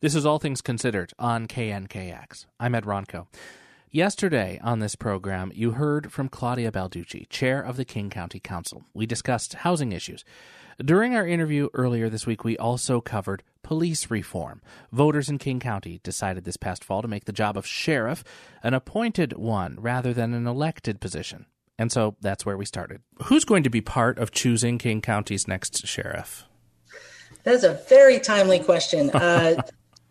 This is All Things Considered on KNKX. I'm Ed Ronco. Yesterday on this program, you heard from Claudia Balducci, chair of the King County Council. We discussed housing issues. During our interview earlier this week, we also covered police reform. Voters in King County decided this past fall to make the job of sheriff an appointed one rather than an elected position. And so that's where we started. Who's going to be part of choosing King County's next sheriff? That is a very timely question. Uh,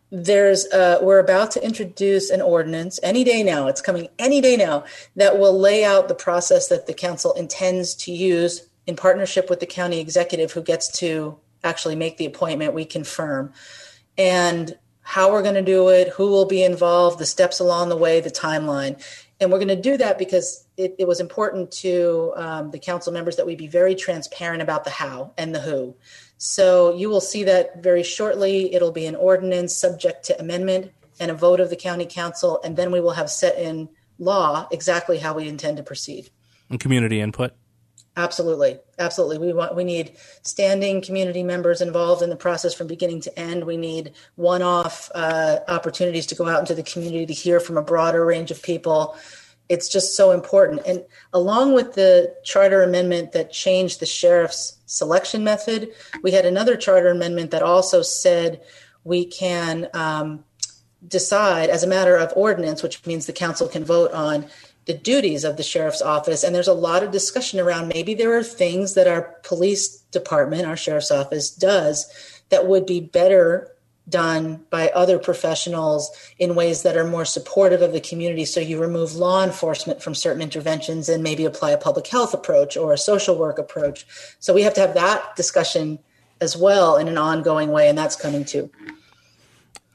there's we're about to introduce an ordinance any day now it's coming any day now that will lay out the process that the council intends to use in partnership with the county executive who gets to actually make the appointment we confirm. And how we're going to do it who will be involved the steps along the way the timeline and we're going to do that because it, it was important to um, the council members that we be very transparent about the how and the who so you will see that very shortly. It'll be an ordinance subject to amendment and a vote of the county council, and then we will have set in law exactly how we intend to proceed. And community input. Absolutely, absolutely. We want we need standing community members involved in the process from beginning to end. We need one-off uh, opportunities to go out into the community to hear from a broader range of people it's just so important. And along with the charter amendment that changed the sheriff's selection method, we had another charter amendment that also said we can um, decide as a matter of ordinance, which means the council can vote on the duties of the sheriff's office. And there's a lot of discussion around maybe there are things that our police department, our sheriff's office, does that would be better done by other professionals in ways that are more supportive of the community. So you remove law enforcement from certain interventions and maybe apply a public health approach or a social work approach. So we have to have that discussion as well in an ongoing way, and that's coming too.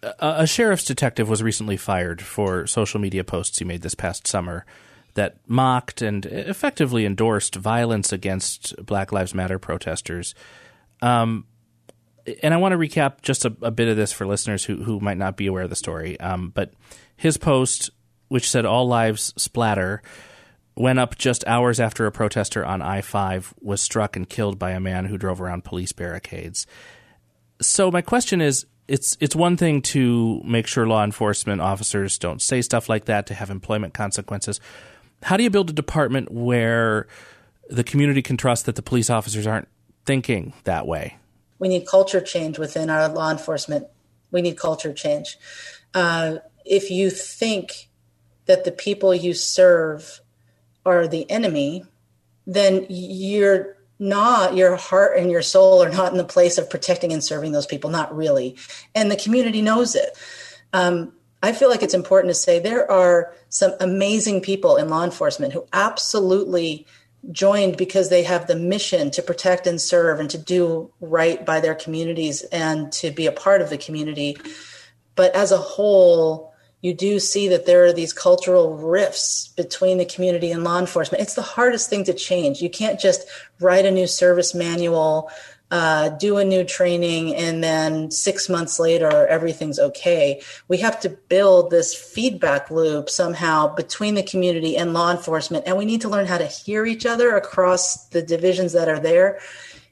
A sheriff's detective was recently fired for social media posts he made this past summer that mocked and effectively endorsed violence against Black Lives Matter protesters. Um, and I want to recap just a, a, bit of this for listeners who, who might not be aware of the story. Um, but his post, which said "All lives splatter," went up just hours after a protester on I five was struck and killed by a man who drove around police barricades. So my question is: it's it's one thing to make sure law enforcement officers don't say stuff like that to have employment consequences. How do you build a department where the community can trust that the police officers aren't thinking that way? we need culture change within our law enforcement. We need culture change. Uh, if you think that the people you serve are the enemy, then you're not your heart and your soul are not in the place of protecting and serving those people not really and the community knows it um, i feel like it's important to say there are some amazing people in law enforcement who absolutely joined because they have the mission to protect and serve and to do right by their communities and to be a part of the community. But as a whole, you do see that there are these cultural rifts between the community and law enforcement. It's the hardest thing to change. You can't just write a new service manual uh, do a new training, and then six months later, everything's okay. We have to build this feedback loop somehow between the community and law enforcement, and we need to learn how to hear each other across the divisions that are there.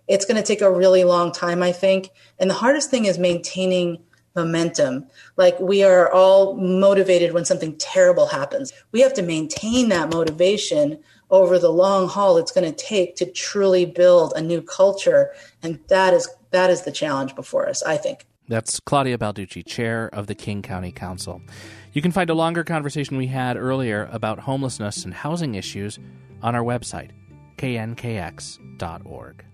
It's going to take a really long time, I think. And the hardest thing is maintaining momentum. Like we are all motivated when something terrible happens. We have to maintain that motivation over the long haul it's going to take to truly build a new culture and that is that is the challenge before us i think that's claudia balducci chair of the king county council you can find a longer conversation we had earlier about homelessness and housing issues on our website knkx.org